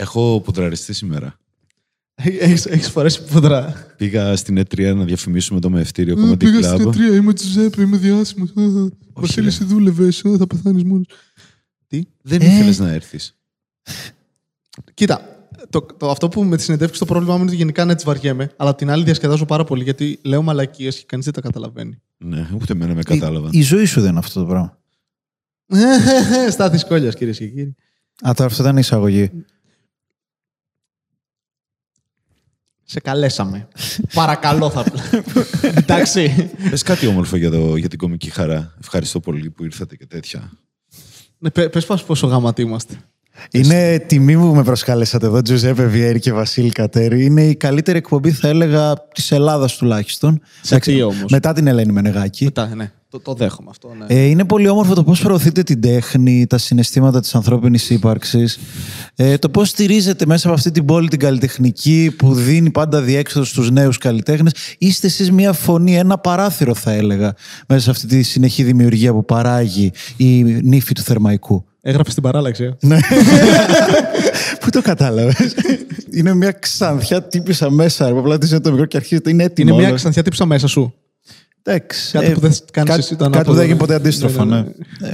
Έχω ποδραριστεί σήμερα. Έχεις, έχεις φορέσει ποδρά. Πήγα στην E3 να διαφημίσουμε το μευτήριο Ε, Comedy Πήγα στην Club. εταιρεία, είμαι Τζουζέπε, είμαι διάσημος. Βασίλης, ρε. εσύ δούλευε, θα πεθάνεις μόνος. Δεν Ε. ήθελες να έρθεις. Κοίτα, το, το, αυτό που με τη συνεντεύξη το πρόβλημά μου είναι ότι γενικά να τι βαριέμαι, αλλά απ' την άλλη διασκεδάζω πάρα πολύ γιατί λέω μαλακίες και κανείς δεν τα καταλαβαίνει. Ναι, ούτε εμένα με κατάλαβαν. Η, η ζωή σου δεν είναι αυτό το πράγμα. Στάθη κόλλια, κυρίες και κύριοι. Α, τώρα αυτό ήταν η εισαγωγή. Σε καλέσαμε. Παρακαλώ θα Εντάξει. Πες κάτι όμορφο για, το, για την κομική χαρά. Ευχαριστώ πολύ που ήρθατε και τέτοια. Ναι, πε πες πας πόσο γάματοι είμαστε. Είναι τιμή μου που με προσκάλεσατε εδώ, Τζουζέπε Βιέρη και Βασίλη Κατέρη. Είναι η καλύτερη εκπομπή, θα έλεγα, της Ελλάδας τουλάχιστον. Σε τι όμως; Μετά την Ελένη Μενεγάκη. Μετά, ναι. Το, το δέχομαι αυτό. Ναι. Ε, είναι πολύ όμορφο το πώς προωθείτε την τέχνη, τα συναισθήματα της ανθρώπινης ύπαρξης, ε, το πώς στηρίζετε μέσα από αυτή την πόλη την καλλιτεχνική που δίνει πάντα διέξοδο στους νέους καλλιτέχνες. Είστε εσείς μια φωνή, ένα παράθυρο θα έλεγα, μέσα σε αυτή τη συνεχή δημιουργία που παράγει η νύφη του Θερμαϊκού. Έγραψες την παράλλαξη. ε. Ναι. Πού το κατάλαβες; είναι μια ξανθιά τύπησα μέσα. ρε, που Απλά τη το μικρό και αρχίζεται. Είναι έτοιμο. Είναι μια όλο. ξανθιά τύψα μέσα σου. Εντάξει, Κάτι ε, που δεν κάνεις κάτι- εσύ το Κάτι που ανάποδο. δεν έγινε ποτέ αντίστροφα, Ναι, ναι. ναι, Ε,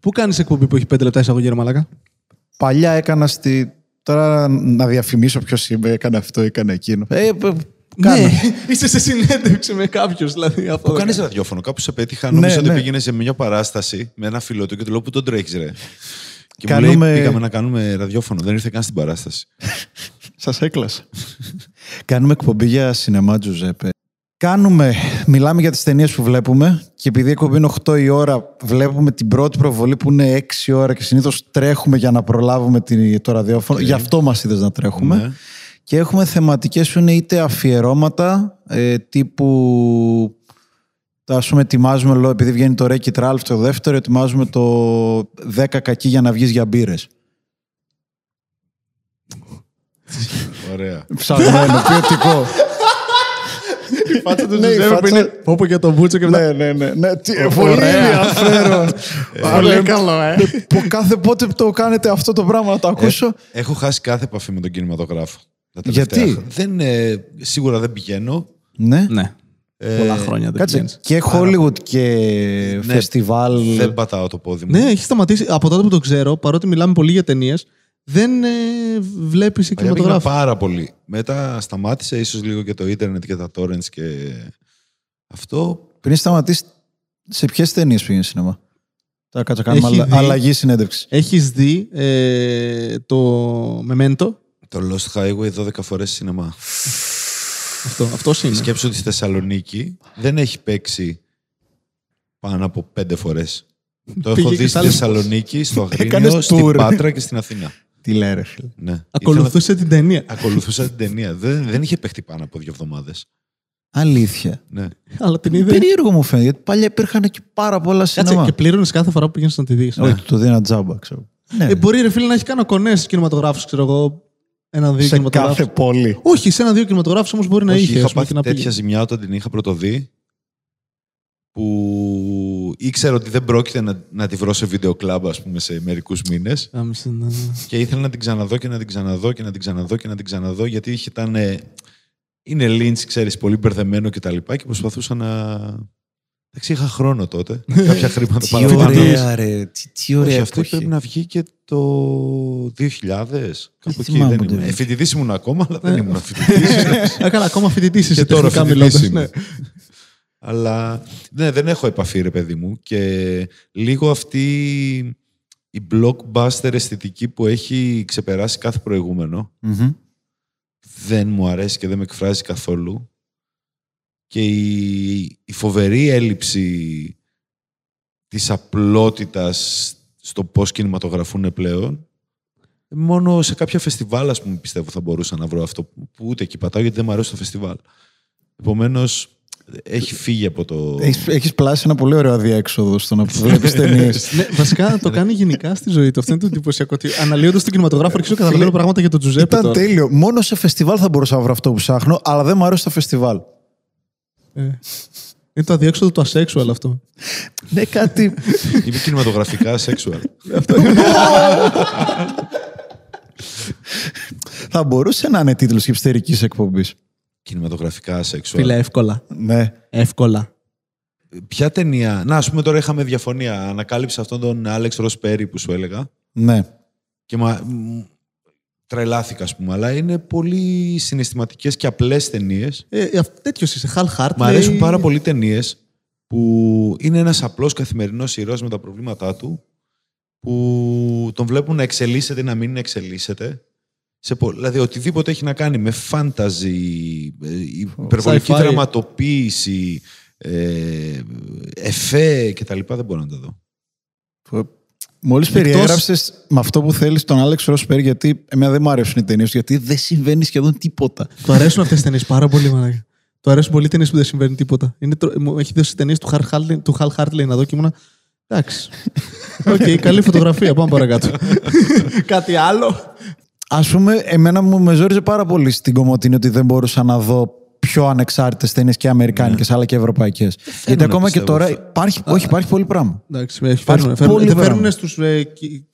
Πού κάνεις εκπομπή που έχει πέντε λεπτά εισαγωγή, ρε Μαλάκα; Παλιά έκανα στη. Τώρα να διαφημίσω ποιος είμαι, έκανα αυτό, έκανα εκείνο. Ε, ε, κάνω. Ναι, είσαι σε συνέντευξη με κάποιου. Δηλαδή, αυτό Που δεν κάνεις κάνει. ραδιόφωνο, κάπου σε πέτυχα. Νόμιζα Ναι, ότι ναι. πήγαινες σε μια παράσταση με ένα φίλο του και του λέω Πού τον τρέχεις, ρε; Και Κάνουμε- μου λέει πήγαμε να κάνουμε ραδιόφωνο. Δεν ήρθε καν στην παράσταση. Σας έκλασα. Κάνουμε εκπομπή για σινεμά, Τζουζέπε. Κάνουμε, μιλάμε για τις ταινίες που βλέπουμε και επειδή η εκπομπή είναι 8 η ώρα, βλέπουμε την πρώτη προβολή που είναι 6 ώρα και συνήθως τρέχουμε για να προλάβουμε τη- το ραδιόφωνο. Γι' αυτό μας είδες να τρέχουμε. Ναι. Και έχουμε θεματικές που είναι είτε αφιερώματα ε, τύπου τα ας πούμε ετοιμάζουμε, λέω, επειδή βγαίνει το Ρέκι Τράλφ το δεύτερο, ετοιμάζουμε το 10 κακή για να βγεις για μπύρες. Ωραία. Ψαγμένο, ποιοτικό. Η φάτσα του Ναι, η Τζουζέπε που φάτσα- είναι. Πω πω για τον Μπούτσο και μετά. ναι, ναι, ναι. Τι, Ωραία. πολύ ενδιαφέρον. Πολύ καλό, ε. Που κάθε πότε το κάνετε αυτό το πράγμα να το ακούσω. Έχω χάσει κάθε επαφή με τον κινηματογράφο. τα Γιατί; τελευταία χρόνια. Δεν, ε, σίγουρα δεν πηγαίνω. Ναι. Ναι. Πολλά χρόνια δεν Κάτσε. πηγαίνεις. Και Hollywood και Ναι, φεστιβάλ. Δεν πατάω το πόδι μου. Ναι, έχει σταματήσει. Από τότε που το ξέρω, παρότι μιλάμε πολύ για ταινίες, δεν ε, βλέπεις Παλιά πήγαινα κινηματογράφο. πάρα πολύ. Μετά σταμάτησε ίσως λίγο και το ίντερνετ και τα torrents και αυτό. Πριν σταματήσεις, σε ποιες ταινίες πήγαινε σινεμά. Τώρα κάτσε να κάνουμε Έχει αλλα- δει- αλλαγή συνέντευξης. Έχεις δει ε, το Memento; Το Lost Highway 12 φορές σινεμά. Αυτό αυτός είναι. Σκέψω ότι στη Θεσσαλονίκη δεν έχει παίξει πάνω από πέντε φορές. Το Πήγε έχω και δει σε στη άλλες Θεσσαλονίκη, στο Έκανες Αγρίνιο, στην tour. Πάτρα και στην Αθήνα. Τι λέει, ρε φίλε. Ναι. Ακολουθούσε την ταινία. Ήθελα- Ακολουθούσα την ταινία. Δεν, δεν είχε παιχτεί πάνω από δύο εβδομάδες. Αλήθεια. Ναι. Αλλά την είδε. Περίεργο μου φαίνεται, γιατί παλιά υπήρχαν και πάρα πολλά Κάτσε σινεμά. και πλήρωνες κάθε φορά που πήγαινες να τη δεις. Όχι, το δίνα τζάμπα, ξέρω. Ναι. Ε, μπορεί ρε φίλε να έχει κάνει κονές στου κινηματογράφου, ξέρω εγώ. Ένα-δύο σε κινηματογράφους. κάθε πόλη. Όχι, σε ένα-δύο κινηματογράφους όμως μπορεί να Όχι, είχε. είχα ας πούμε, πάθει και να τέτοια πήγαινε. ζημιά όταν την είχα πρωτοδεί που ήξερα ότι δεν πρόκειται να, να τη βρω σε βίντεο κλαμπ, ας πούμε, σε μερικούς μήνες Άμεσα, ναι, ναι. και ήθελα να την ξαναδώ και να την ξαναδώ και να την ξαναδώ και να την ξαναδώ γιατί είχε ήταν... ε, Είναι Lynch, ξέρεις, πολύ μπερδεμένο και τα λοιπά και προσπαθούσα να... Εντάξει, είχα χρόνο τότε. Κάποια χρήματα Τι παραπάνω. ωραία, ρε. Τι, τι ωραία Όχι, αυτή εποχή. πρέπει να βγει και το 2000. Κάπου εκεί θυμάμαι δεν ποτέ. ήμουν. Ε, φοιτητής ήμουν ακόμα, αλλά δεν Ναι. ήμουν φοιτητής. Έκανα ακόμα φοιτητή είσαι και τώρα τεχνικά φοιτητής μιλώντας, είμαι. ναι. Αλλά ναι, δεν έχω επαφή, ρε παιδί μου. Και λίγο αυτή η blockbuster αισθητική που έχει ξεπεράσει κάθε προηγούμενο Μμμ. δεν μου αρέσει και δεν με εκφράζει καθόλου. Και η, η φοβερή έλλειψη της απλότητας στο πώς κινηματογραφούν πλέον μόνο σε κάποια φεστιβάλ, ας πούμε, πιστεύω θα μπορούσα να βρω αυτό που που ούτε εκεί πατάω γιατί δεν μου αρέσει το φεστιβάλ. Επομένως, έχει φύγει από το... Έχεις, έχεις πλάσει ένα πολύ ωραίο αδιέξοδο στο να βλέπεις ταινίες. Ναι, βασικά το κάνει γενικά στη ζωή του. Αυτό είναι το εντυπωσιακό. Ότι αναλύοντας τον κινηματογράφο, αρχίζω να καταλαβαίνω πράγματα για τον Τζουζέπε. Ήταν τώρα. τέλειο. Μόνο σε φεστιβάλ θα μπορούσα να βρω αυτό που ψάχνω, αλλά δεν μου αρέσει το φεστιβάλ. Ε, Είναι το αδιέξοδο του asexual αυτό. Ναι, κάτι. Είμαι κινηματογραφικά sexual. Θα μπορούσε να είναι τίτλος χυψτερική εκπομπής. Κινηματογραφικά, σεξουαλ. Φίλε, εύκολα. Ναι. Εύκολα. Ποια ταινία; Να, ας πούμε τώρα είχαμε διαφωνία. Ανακάλυψε αυτόν τον Άλεξ Ροσπέρι που σου έλεγα. Ναι. Και μα... μ, τρελάθηκα, ας πούμε. Αλλά είναι πολύ συναισθηματικές και απλές ταινίες. Ε, Τέτοιος είσαι. Χαλ Χάρτ. Μ' αρέσουν πάρα πολύ ταινίες που είναι ένας απλός καθημερινός ήρωας με τα προβλήματά του, που τον βλέπουν να εξελίσσεται ή να μην εξελίσσεται. Σε, πο- δηλαδή, οτιδήποτε έχει να κάνει με φάνταζι, ε, υπερβολική Sci-fi. δραματοποίηση, ε, εφέ κτλ. Δεν μπορώ να τα δω. Μόλις Εκτός- περιέγραψες με αυτό που θέλεις τον Άλεξ Ροσπέρ, γιατί εμένα δεν μου αρέσουν οι ταινίες, γιατί δεν συμβαίνει σχεδόν τίποτα. Του αρέσουν αυτές τις ταινίες πάρα πολύ, μαλάκα. Του αρέσουν πολύ ταινίες που δεν συμβαίνει τίποτα. Είναι, τρο- μου έχει δώσει ταινίες του, Χαλ Χάρτλι- του Χαλ Χάρτλεϊ να δω και ήμουνα. Εντάξει. Οκ, καλή φωτογραφία. Πάμε παρακάτω. Κάτι άλλο; Α πούμε, εμένα μου με ζόριζε πάρα πολύ στην Κομωτίνη ότι δεν μπορούσα να δω πιο ανεξάρτητες ταινίες και αμερικάνικες αλλά και ευρωπαϊκές. Γιατί ακόμα και πιστεύω. τώρα υπάρχει, όχι, υπάρχει πολύ πράγμα. Εντάξει, με- φέρνουν, φέρνουν, πολύ δεν πράγμα. φέρνουν στους ε,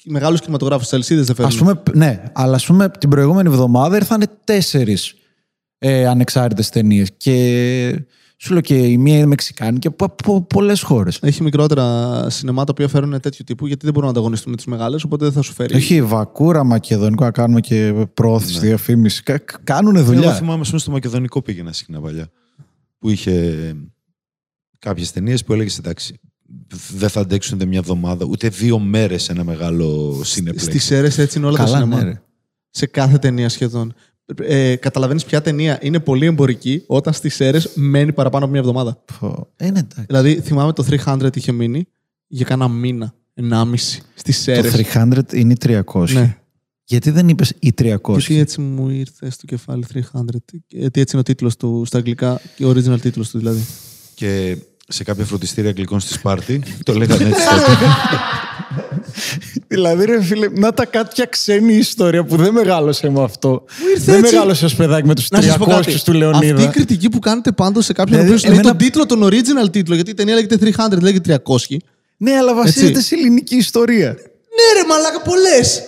μεγάλους κινηματογράφους, τις αλυσίδες δεν φέρνουν. Ας πούμε, ναι, αλλά ας πούμε την προηγούμενη εβδομάδα ήρθαν τέσσερις ε, ανεξάρτητες ταινίες. Και σου λέω και η μία είναι μεξικάνικη από, από πολλές χώρες. Έχει μικρότερα σινεμά τα οποία φέρουν τέτοιου τύπου γιατί δεν μπορούν να ανταγωνιστούν τις μεγάλες, οπότε δεν θα σου φέρει. Έχει βακούρα, μακεδονικό να κάνουμε και πρόθεση, διαφήμιση. Κα, κάνουν δουλειά. Εγώ θυμάμαι, ας πούμε, στο Μακεδονικό πήγαινα συχνά παλιά. Που είχε κάποιες ταινίες που έλεγες εντάξει, δεν θα αντέξουν ούτε μια εβδομάδα, ούτε δύο μέρες ένα μεγάλο σύνεπλεξ. Στις αίρε έτσι είναι όλα τα Καλά, σινεμά. ναι, ρε. σε κάθε ταινία σχεδόν. Ε, Καταλαβαίνεις ποια ταινία είναι πολύ εμπορική όταν στις αίρε μένει παραπάνω από μια εβδομάδα. Πω, Ε, ναι, εντάξει. Δηλαδή, θυμάμαι το 300 είχε μείνει για κάνα μήνα, ενάμιση στις αίρε. Το 300 είναι η 300. Ναι. Γιατί δεν είπες η 300. Γιατί έτσι μου ήρθε στο κεφάλι 300. Γιατί έτσι είναι ο τίτλος του στα αγγλικά και ο original τίτλος του δηλαδή. Και σε κάποια φροντιστήρια αγγλικών στη Σπάρτη, το λέγανε έτσι τότε. Δηλαδή, ρε φίλε, να τα κάποια ξένη ιστορία που δεν μεγάλωσε με αυτό. ήρθε δεν έτσι. μεγάλωσε ως παιδάκι με τους Να σας πω 300 κάτι. του Λεωνίδα. Αυτή η κριτική που κάνετε πάντως σε κάποιον Δηλαδή, ο οποίος λέει εμένα- τον τίτλο, τον original τίτλο, γιατί η ταινία λέγεται 300, λέγεται 300. Ναι, αλλά βασίζεται Έτσι. σε ελληνική ιστορία. Ναι, ρε μαλάκα, πολλές!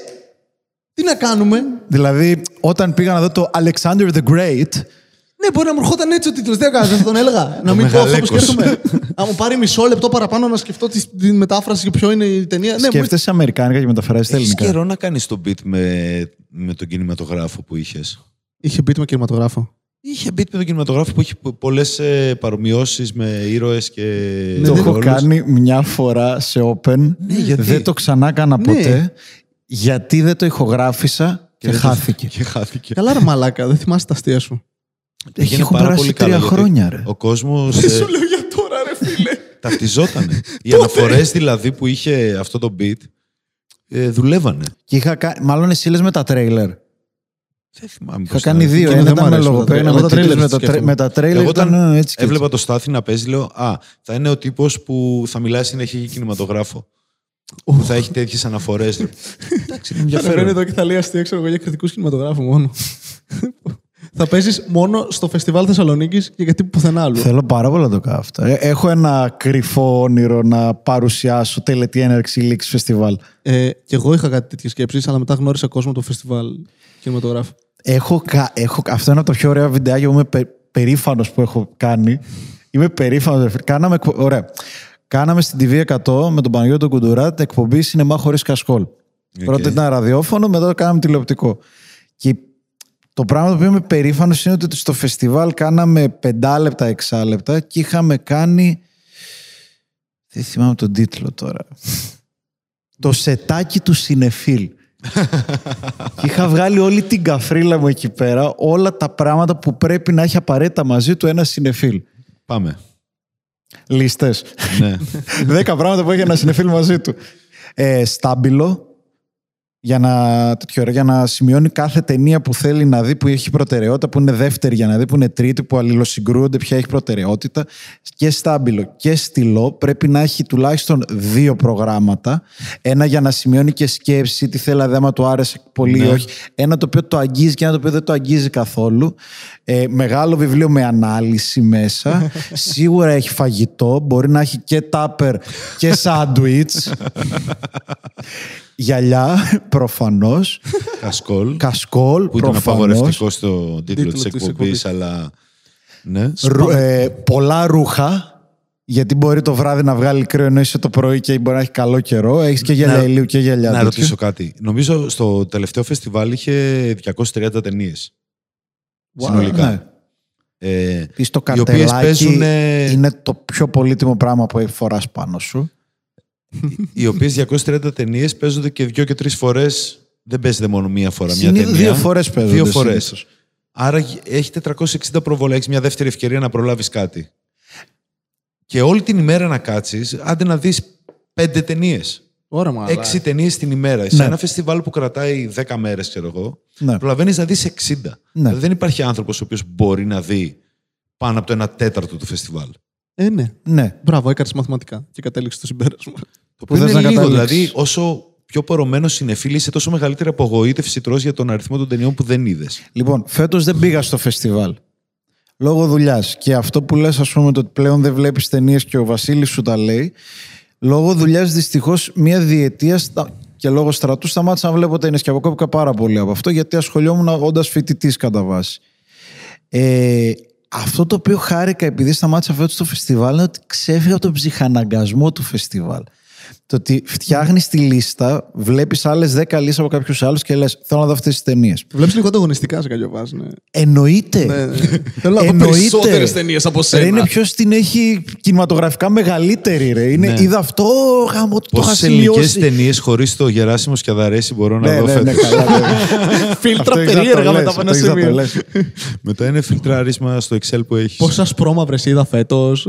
Τι να κάνουμε; Δηλαδή, όταν πήγα να δω το Alexander the Great, Ναι, μπορεί να μου ερχόταν έτσι ο τίτλος. Τι έκανα, θα τον έλεγα. να μην πω αυτό που Μεγαλέκος. σκέφτομαι. Αν μου πάρει μισό λεπτό παραπάνω να σκεφτώ τη, τη μετάφραση και ποιο είναι η ταινία. Ναι, μου σκέφτεσαι αμερικάνικα και μεταφράζει στα Έχεις ελληνικά; καιρό να κάνεις το beat με, με τον κινηματογράφο που είχες; είχε μπει με κινηματογράφο. Είχε beat με τον κινηματογράφο που έχει πολλές παρομοιώσεις με ήρωες και. το δεν έχω ρόλους. κάνει μια φορά σε Open. γιατί; Δεν το ξανά έκανα Ναι. ποτέ. Γιατί δεν το ηχογράφησα και, δεν το- χάθηκε. Και χάθηκε. Καλά, ρε μαλάκα, δεν θυμάσαι τα αστεία σου. Πήγαινε Έχουν πάρα περάσει πολύ τρία καλά, γιατί χρόνια, ρε. Ο κόσμος. λέω για τώρα, ρε φίλε; ταυτιζότανε. Οι αναφορές δηλαδή που είχε αυτό το beat ε, δουλεύανε. Και είχα κα... Μάλλον εσύ λες με τα τρέιλερ. Δεν θυμάμαι. Είχα πώς κάνει ήταν. δύο. Και Ένα δεν ήταν μου με αρέσουν τα λογοπαίγνια, τρέιλερ. με Εγώ τα τίτλους, τρέιλερ με, τα τρέ- σκέφτομαι. με τα τρέιλερ Εγώ ήταν όταν έτσι και έβλεπα έτσι. το Στάθη να παίζει, λέω Α, θα είναι ο τύπος που θα μιλάει συνέχεια για κινηματογράφο. Που θα έχει τέτοιες αναφορές. Εντάξει, είναι Θα ανεβαίνει ενδιαφέρον. εδώ και θα λέει αστεία, ξέρω εγώ, για κριτικού κινηματογράφους μόνο. θα παίζεις μόνο στο φεστιβάλ Θεσσαλονίκης και γιατί πουθενά άλλου. Θέλω πάρα πολύ να το κάνω αυτό. Ε, Έχω ένα κρυφό όνειρο να παρουσιάσω τελετή έναρξη λήξη φεστιβάλ. Ε, και εγώ είχα κάτι τέτοιες σκέψεις, αλλά μετά γνώρισα κόσμο το φεστιβάλ κινηματογράφου. Έχω, κα- έχω, αυτό είναι από τα πιο ωραία βιντεάκια που είμαι πε, περήφανος που έχω κάνει. Είμαι περήφανος. Κάναμε, εκπο- ωραία. Κάναμε στην TV100 με τον Παναγιώτο Κουντουρά την εκπομπή Σινεμά χωρίς κασκόλ. Πρώτα ήταν ραδιόφωνο, μετά το κάναμε τηλεοπτικό. Και το πράγμα το οποίο είμαι περήφανος είναι ότι στο φεστιβάλ κάναμε πεντάλεπτα, εξάλεπτα και είχαμε κάνει. Δεν θυμάμαι τον τίτλο τώρα. το σετάκι του Σινεφίλ. και είχα βγάλει όλη την καφρίλα μου εκεί πέρα, όλα τα πράγματα που πρέπει να έχει απαραίτητα μαζί του ένα συνεφίλ. Πάμε. Λίστες. ναι. Δέκα πράγματα που έχει ένα συνεφίλ μαζί του. Ε, στάμπιλο, για να, τέτοιο, ρε, για να σημειώνει κάθε ταινία που θέλει να δει, που έχει προτεραιότητα, που είναι δεύτερη για να δει, που είναι τρίτη, που αλληλοσυγκρούονται, ποια έχει προτεραιότητα. Και στάμπιλο και στυλό πρέπει να έχει τουλάχιστον δύο προγράμματα. Ένα για να σημειώνει και σκέψη, τι θέλει, άμα του άρεσε πολύ ή Ναι. όχι. Ένα το οποίο το αγγίζει και ένα το οποίο δεν το αγγίζει καθόλου. Ε, μεγάλο βιβλίο με ανάλυση μέσα. Σίγουρα έχει φαγητό. Μπορεί να έχει και τάπερ και σάντουιτς. Γυαλιά, προφανώς. Κασκόλ. Κασκόλ, που ήταν προφανώς. απαγορευτικό στο τίτλο Τίτλο της της εκπομπής, εκπομπής. αλλά... Ναι. Ρου- ε, πολλά ρούχα. Γιατί μπορεί το βράδυ να βγάλει κρύο ενώ είσαι το πρωί και μπορεί να έχει καλό καιρό. Έχεις και γυαλιά Να- ηλίου και γυαλιά Να τέτοιο. ρωτήσω κάτι. Νομίζω στο τελευταίο φεστιβάλ είχε 230 ταινίες. συνολικά. Ναι. Ε, Επίσης το οι οποίες καρτελάκι παίζουν. είναι το πιο πολύτιμο πράγμα που έχει φοράς πάνω σου. Οι οποίες 230 ταινίες παίζονται και δύο και τρεις φορές. Δεν παίζεται μόνο μία φορά μια Συνήθως ταινία. δύο φορές παίζονται. Δύο φορές. συνήθως. Άρα έχει 460 προβολές. Έχεις μια δεύτερη ευκαιρία να προλάβεις κάτι. Και όλη την ημέρα να κάτσεις, άντε να δεις πέντε ταινίες. Ωραία, μα. Έξι ταινίες την ημέρα. Σε Ναι. ένα φεστιβάλ που κρατάει 10 μέρες, ξέρω εγώ, Ναι. προλαβαίνει να δεις 60. Ναι. Δηλαδή δεν υπάρχει άνθρωπος ο οποίος μπορεί να δει πάνω από το 1 τέταρτο του φεστιβάλ. Ε, ναι. Ναι. Μπράβο, έκανες μαθηματικά και κατέληξες στο συμπέρασμα. Το Που οποίο θες είναι να λίγο. καταλήξεις. Δηλαδή, όσο πιο πορωμένος συνεφίλ είσαι, τόσο μεγαλύτερη απογοήτευση τρως για τον αριθμό των ταινιών που δεν είδες. Λοιπόν, φέτος δεν πήγα στο φεστιβάλ. Λόγω δουλειάς. Και αυτό που λες, ας πούμε, το ότι πλέον δεν βλέπεις ταινίες και ο Βασίλης σου τα λέει. Λόγω δουλειάς, δυστυχώς, μία διετία στα- και λόγω στρατού σταμάτησα να βλέπω ταινίες και αποκόπηκα πάρα πολύ από αυτό γιατί ασχολιόμουν όντας φοιτητής κατά βάση. Ε, αυτό το οποίο χάρηκα επειδή σταμάτησα φέτος το φεστιβάλ είναι ότι ξέφυγα από τον ψυχαναγκασμό του φεστιβάλ. Το ότι φτιάχνεις τη λίστα, βλέπεις άλλες 10 λίστα από κάποιους άλλους και λες: Θέλω να δω αυτές τις ταινίες. Βλέπεις λίγο ανταγωνιστικά σε κάποιο βάση. Ναι. Εννοείται. Ναι, ναι. Θέλω να δω Εννοείται. περισσότερες ταινίες από Ρε, σένα. είναι ποιος την έχει κινηματογραφικά μεγαλύτερη, ρε. Είναι, Ναι. Είδα αυτό, γάμο, το είχα Πόσες ελληνικές σημειώσει. ταινίες χωρίς το Γεράσιμο και Αδαρέση μπορώ να Ναι, δω ναι, ναι, φέτος. καλά. ναι. Φίλτρα Αυτό έχεις να το περίεργα λες, μετά από αυτό ένα έχεις να το σημείο. λες. Μετά είναι φιλτράρισμα στο Excel που έχεις. Πόσα σπρώμαυρε είδα φέτος.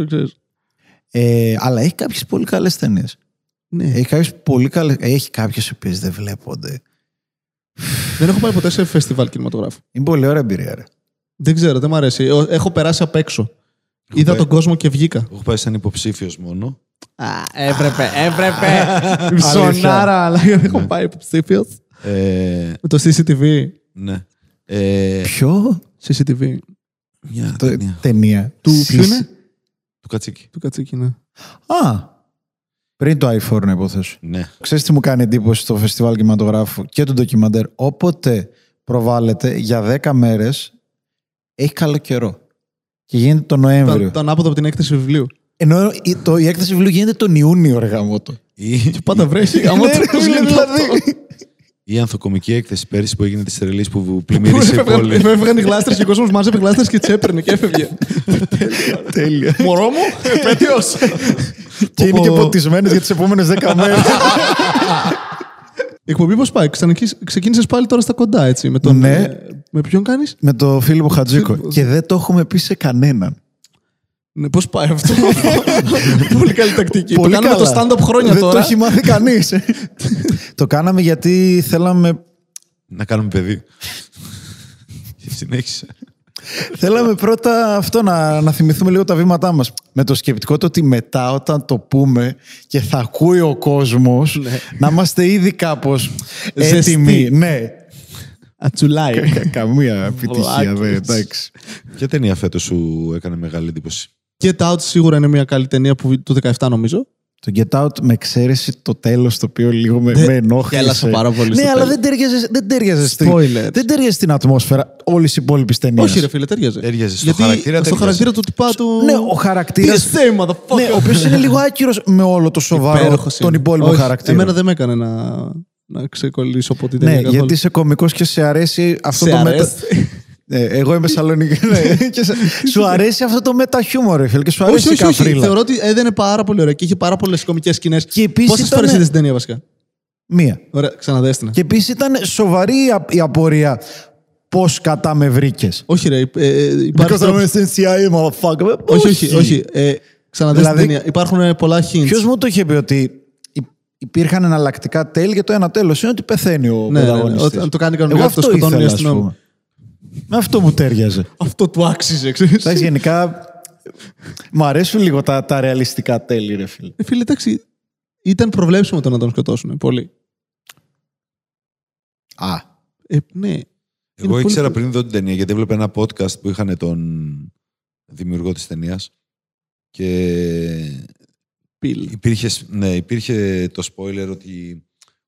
Ε, αλλά έχει κάποιες πολύ καλές ταινίες. Ναι. Έχει κάποιες πολύ καλέ. Έχει κάποιες οι οποίες δεν βλέπονται. Δεν έχω πάει ποτέ σε φεστιβάλ κινηματογράφου. Είναι πολύ ωραία εμπειρία, ρε. Δεν ξέρω, δεν μ' αρέσει. Ε, Έχω περάσει απ' έξω. Είδα πάει- τον κόσμο και βγήκα. Έχω πάει σαν υποψήφιος μόνο. Α, έπρεπε, έπρεπε. Ψωνάρα, αλλά δεν έχω πάει υποψήφιος. Ε, Με το CCTV. ναι. Ε, Ποιο; CCTV. μια το, ταινία. ταινία. Του Σεις- ποιο είναι; Του Κατσίκη. Του Κατσίκη, ναι. Α, πριν το iPhone να υποθέσω. Ναι. Ξέρεις τι μου κάνει εντύπωση στο φεστιβάλ κινηματογράφου και του ντοκιμαντέρ; Όποτε προβάλλεται για 10 μέρες έχει καλό καιρό. Και γίνεται τον Νοέμβριο. Το, το ανάποδο από την έκθεση βιβλίου. Ενώ η, το, η έκθεση βιβλίου γίνεται τον Ιούνιο, ρε γαμότο. Η, Πάντα βρέχει. Γαμώ Ναι, το ρε, πώς γίνεται δηλαδή. αυτό. η ανθοκομική έκθεση πέρυσι που έγινε της τρελή που πλημμύρισε η Έφευγαν- πόλη. Έφευγαν οι γλάστρες και ο κόσμος μάζευε γλάστρες και τις έπαιρνε και έφευγε. Τέλεια. Μωρό μου, επέτειο. Και είναι Πω, και πω. ποτισμένες για τις επόμενες 10 μέρες. Η εκπομπή πώς πάει, ξεκίνησες πάλι τώρα στα κοντά, έτσι. Με, τον, Ναι. ε, με ποιον κάνεις; Με το Φίλιππο Χατζίκο. Φίλιππο. και δεν το έχουμε πει σε κανέναν. Ναι, πώς πάει αυτό; Πολύ καλή τακτική. Πολύ το κάνουμε καλά. το stand-up χρόνια δεν τώρα. το έχει μάθει κανείς. το κάναμε γιατί θέλαμε Να κάνουμε παιδί. Συνέχισε. Θέλαμε πρώτα αυτό να, να θυμηθούμε λίγο τα βήματά μας. Με το σκεπτικό το ότι μετά όταν το πούμε και θα ακούει ο κόσμος να είμαστε ήδη κάπως Ζεστοί. έτοιμοι. Ναι. Ατσουλάει. Κα- Καμία επιτυχία, δε, Βλάκες. εντάξει. Ποια ταινία φέτος σου έκανε μεγάλη εντύπωση. Get Out σίγουρα είναι μια καλή ταινία που, του 17 νομίζω. Το Get Out με εξαίρεση το τέλος το οποίο λίγο με, Δεν- με ενόχλησε. γέλασα πάρα πολύ στο Ναι, αλλά τέλος. δεν τέριαζε, δεν τέριαζε, στη- Spoiler. δεν τέριαζε στην ατμόσφαιρα όλης η υπόλοιπη ταινίας. Όχι, ρε φίλε, τέριαζε. Τέριαζε. Στο Γιατί χαρακτήρα στο τέριαζε. χαρακτήρα του τυπά του. Ναι, ο χαρακτήρα. TSA, motherfucker. Ναι, ο οποίος είναι λίγο άκυρος με όλο το σοβαρό Υπέροχος τον είναι. υπόλοιπο Όχι, χαρακτήρα. Εμένα δεν με έκανε να, να ξεκολλήσω από την ταινία. Ναι, καθόλου. γιατί είσαι κωμικός και σε αρέσει αυτό Σε το μετα... αρέσει. Ναι, εγώ είμαι Σαλονίκη. ναι, και σε- σου αρέσει αυτό το μεταχιούμορ, ρε φίλε, και σου αρέσει όχι, η όχι, όχι. καφρίλα. Θεωρώ ότι έδαινε πάρα πολύ ωραία και είχε πάρα πολλές κομικές σκηνές. Και επίσης Πόσες ήταν- φορές είδες την ταινία βασικά; Μία. Ωραία, ξαναδέστηνα. Και επίσης ήταν σοβαρή η α- η απορία πώς κατά με βρήκες. Όχι, ρε. ε, ε, υπάρχει Because I'm τρόπος- in CIA, motherfucker. Όχι, όχι, όχι. Ε, ξαναδες Δηλαδή, την ταινία. Υπάρχουν ε, πολλά hints. Ποιος μου το είχε πει ότι υ- υπήρχαν εναλλακτικά τέλη και το ένα τέλος είναι ότι πεθαίνει ο Ναι, ναι, ναι. πρωταγωνιστής. Όταν το κάνει κανονικά, Εγώ το αυτό σκοτώνει η ήθελα, ας αστυνόμη. πούμε. Με αυτό μου τέριαζε. Αυτό του άξιζε, ξέρεις. Εντάξει, γενικά μου αρέσουν λίγο τα, τα ρεαλιστικά τέλη, ρε φίλε. Ε, φίλε, εντάξει, ήταν προβλέψιμο το να τον σκοτώσουν. Πολύ. Α, Ε, ναι. Εγώ πολύ ήξερα πολύ- πριν δω την ταινία γιατί έβλεπα ένα podcast που είχαν τον δημιουργό της ταινίας. Και Πιλ. υπήρχε, ναι, υπήρχε το spoiler ότι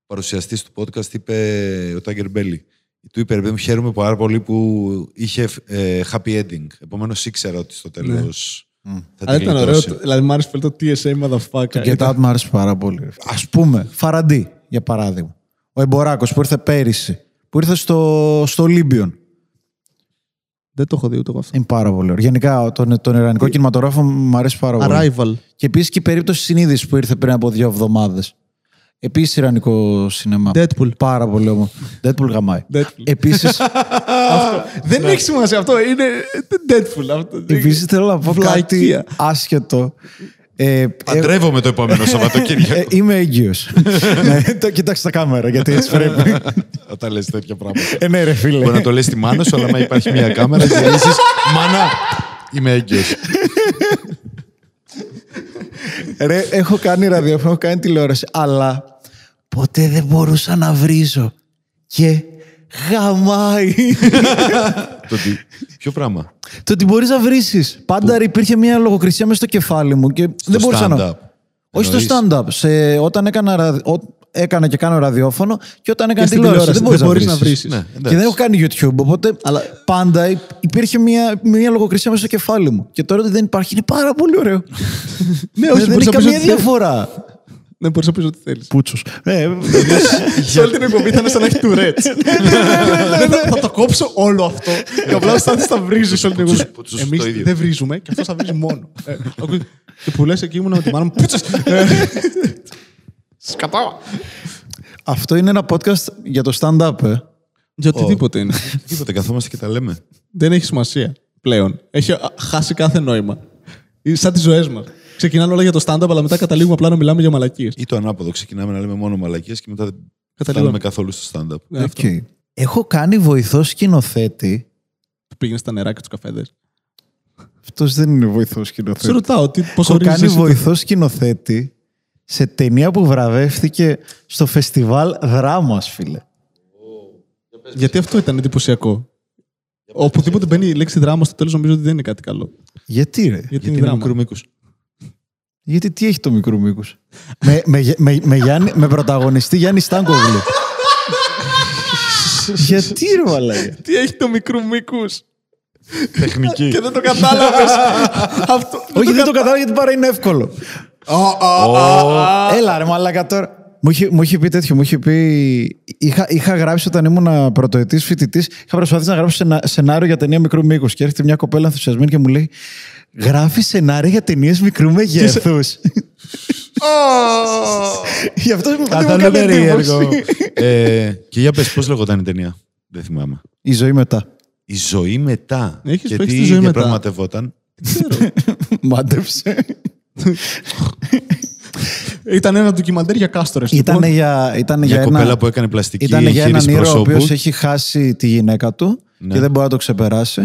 παρουσιαστής του podcast είπε ο Τάγκερ Μπέλι. Του είπε, ρε παιδί μου, χαίρομαι πάρα πολύ που είχε ε, happy ending. Επομένως ήξερα ότι στο τέλος θα Αλλά την ήταν ωραίο. γλιτώσει. Δηλαδή, μου άρεσε πολύ το TSA motherfucker. Το Get Out μου άρεσε πάρα πολύ. Α πούμε, Φαραντί, για παράδειγμα. Ο Εμποράκος που ήρθε πέρυσι, που ήρθε στο, στο Olympion. Δεν το έχω δει ούτε εγώ αυτό. Είναι πάρα πολύ ωραίο. Γενικά, τον, τον Ιρανικό κινηματογράφο μου αρέσει πάρα πολύ. Arrival. Και επίσης και η περίπτωση συνείδησης που ήρθε πριν από δύο εβδομάδες. Επίσης Ιρανικό σινεμά. Deadpool. Πάρα πολύ όμορφο. Deadpool γαμάει. Deadpool. Επίση, Δεν έχει σημασία αυτό. Είναι Deadpool. Αυτό. επίσης θέλω να πω κάτι Βλακεία. άσχετο. Ε, ε, Παντρεύομαι το επόμενο Σαββατοκύριακο. ε, είμαι έγκυος. ναι, το κοιτάξτε τα κάμερα, γιατί έτσι πρέπει. Όταν λες τέτοια πράγματα. ε, ναι, ρε φίλε. Μπορεί να το λες στη μάνα σου, αλλά άμα υπάρχει μια κάμερα και λύσεις «Μάνα, είμαι έγκυος». Ρε, έχω κάνει ραδιόφωνο, έχω κάνει τηλεόραση, αλλά ποτέ δεν μπορούσα να βρίζω. Και γαμάει. Το τι- Ποιο πράγμα; το ότι μπορείς να βρίσει. Πάντα υπήρχε μια λογοκρισία μέσα στο κεφάλι μου και δεν μπορούσα stand-up. να. Όχι στο Εννοείς; stand-up. Σε, όταν έκανα, ραδι- ό- έκανα και κάνω ραδιόφωνο και όταν έκανα στην τηλεόραση. τηλεόραση. Δεν, Δεν μπορείς μπορείς να βρήσεις. Ναι, Και εντάξει. δεν έχω κάνει YouTube, οπότε πάντα υ- υπήρχε μια, μια λογοκρισία μέσα στο κεφάλι μου. Και τώρα ότι δεν υπάρχει είναι πάρα πολύ ωραίο. Ναι, δεν όχι, δεν μπορείς έχει να πεις καμία ό,τι θέλεις. διαφορά. Δεν μπορείς να πεις ό,τι θέλεις. Πούτσος. Ε, Σε όλη την εκπομπή θα είναι σαν να έχει Tourette's. Θα το κόψω όλο αυτό. Και απλά θα θα βρίζει όλη την εκπομπή. Πούτσος, Εμείς το ίδιο. δεν βρίζουμε και αυτό θα βρίζει μόνο. Ε, ακούει. Και που λες εκεί ήμουν με τη μάνα μου. Πούτσο! Σκατά. αυτό είναι ένα podcast για το stand-up, ε. Για οτιδήποτε είναι. Τίποτε, καθόμαστε και τα λέμε. Δεν έχει σημασία πλέον. Έχει α, χάσει κάθε νόημα. Είναι σαν τις ζωές μας. Ξεκινάνε όλα για το stand-up, αλλά μετά καταλήγουμε απλά να μιλάμε για μαλακίες. Ή το ανάποδο. Ξεκινάμε να λέμε μόνο μαλακίες και μετά δεν Καταλήγουμε. φτάνουμε καθόλου στο stand-up. Ναι, αυτό. Οκ. Έχω κάνει βοηθό σκηνοθέτη. Πήγαινες στα νερά και τους καφέδες. Αυτός δεν είναι βοηθός Σε σκηνοθέτη. ρωτάω, τι, πώς Έχω ορίζεις κάνει εσύ το- βοηθό σκηνοθέτη σε ταινία που βραβεύτηκε στο φεστιβάλ Δράμας, φίλε. Γιατί αυτό ήταν εντυπωσιακό. Οπουδήποτε μπαίνει η λέξη δράμα στο τέλος, νομίζω ότι δεν είναι κάτι καλό. Γιατί, ρε; Γιατί, Γιατί είναι είναι δράμα. μικρού μήκους. Γιατί τι έχει το μικρού μήκους; με, με, με, με, Γιάννη- με πρωταγωνιστή Γιάννη Στάνκογλου. Γιατί ρε μαλάκα; Τι έχει το μικρού μήκους; Τεχνική. Και δεν το κατάλαβες. αυτό. Όχι, δεν το κατάλαβα γιατί πάρα είναι εύκολο. Έλα ρε μαλάκα τώρα. Μου είχε, μου είχε πει τέτοιο, μου είχε πει. Είχα, είχα γράψει όταν ήμουν πρωτοετής φοιτητής, είχα προσπαθήσει να γράψω σενα- σενάριο για ταινία μικρού μήκους. Και έρχεται μια κοπέλα ενθουσιασμένη και μου λέει: Γράφεις σενάρια για ταινίες μικρού μεγέθους. Γι' αυτό μου δεν μου έκανε εντύπωση. ε, και για πες, πώς λεγόταν η ταινία; Δεν θυμάμαι. Η ζωή μετά. Η ζωή μετά. Έχεις και παίξει τι τη ζωή μετά. διαπραγματευόταν; Μάντεψε. Ήταν ένα ντοκιμαντέρ για κάστορες. Ήταν για, ήταν Μια για κοπέλα ένα, που έκανε πλαστική ήταν για έναν χείριση ήρωα ο προσώπου. οποίο έχει χάσει τη γυναίκα του Ναι. και δεν μπορεί να το ξεπεράσει.